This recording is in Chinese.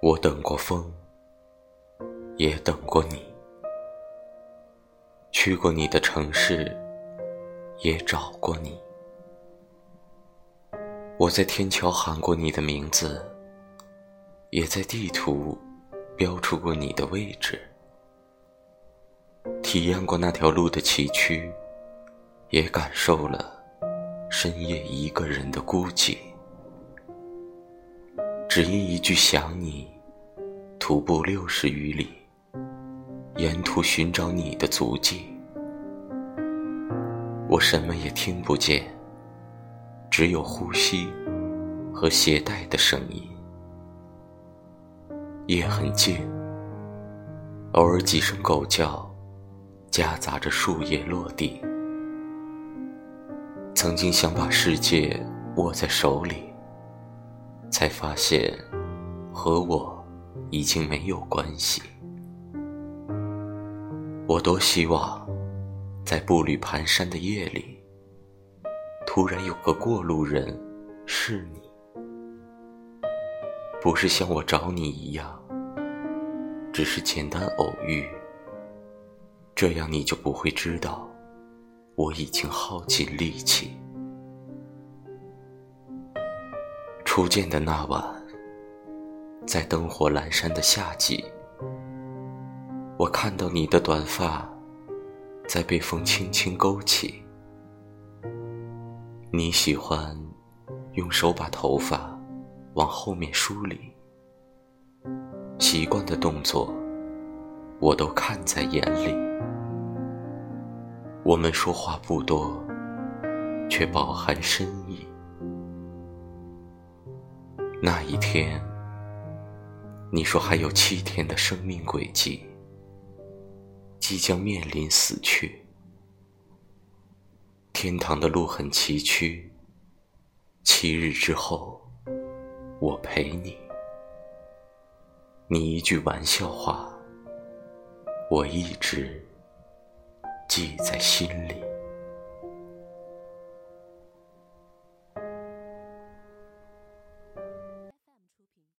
我等过风，也等过你，去过你的城市，也找过你。我在天桥喊过你的名字，也在地图标出过你的位置，体验过那条路的崎岖，也感受了深夜一个人的孤寂。只因一句想你，徒步六十余里，沿途寻找你的足迹，我什么也听不见。只有呼吸和鞋带的声音。夜很静，偶尔几声狗叫，夹杂着树叶落地。曾经想把世界握在手里，才发现和我已经没有关系。我多希望在步履蹒跚的夜里。突然有个过路人，是你，不是像我找你一样，只是简单偶遇。这样你就不会知道，我已经耗尽力气。初见的那晚，在灯火阑珊的夏季，我看到你的短发，在被风轻轻勾起。你喜欢用手把头发往后面梳理，习惯的动作我都看在眼里。我们说话不多，却饱含深意。那一天，你说还有七天的生命轨迹，即将面临死去。天堂的路很崎岖，七日之后，我陪你。你一句玩笑话，我一直记在心里。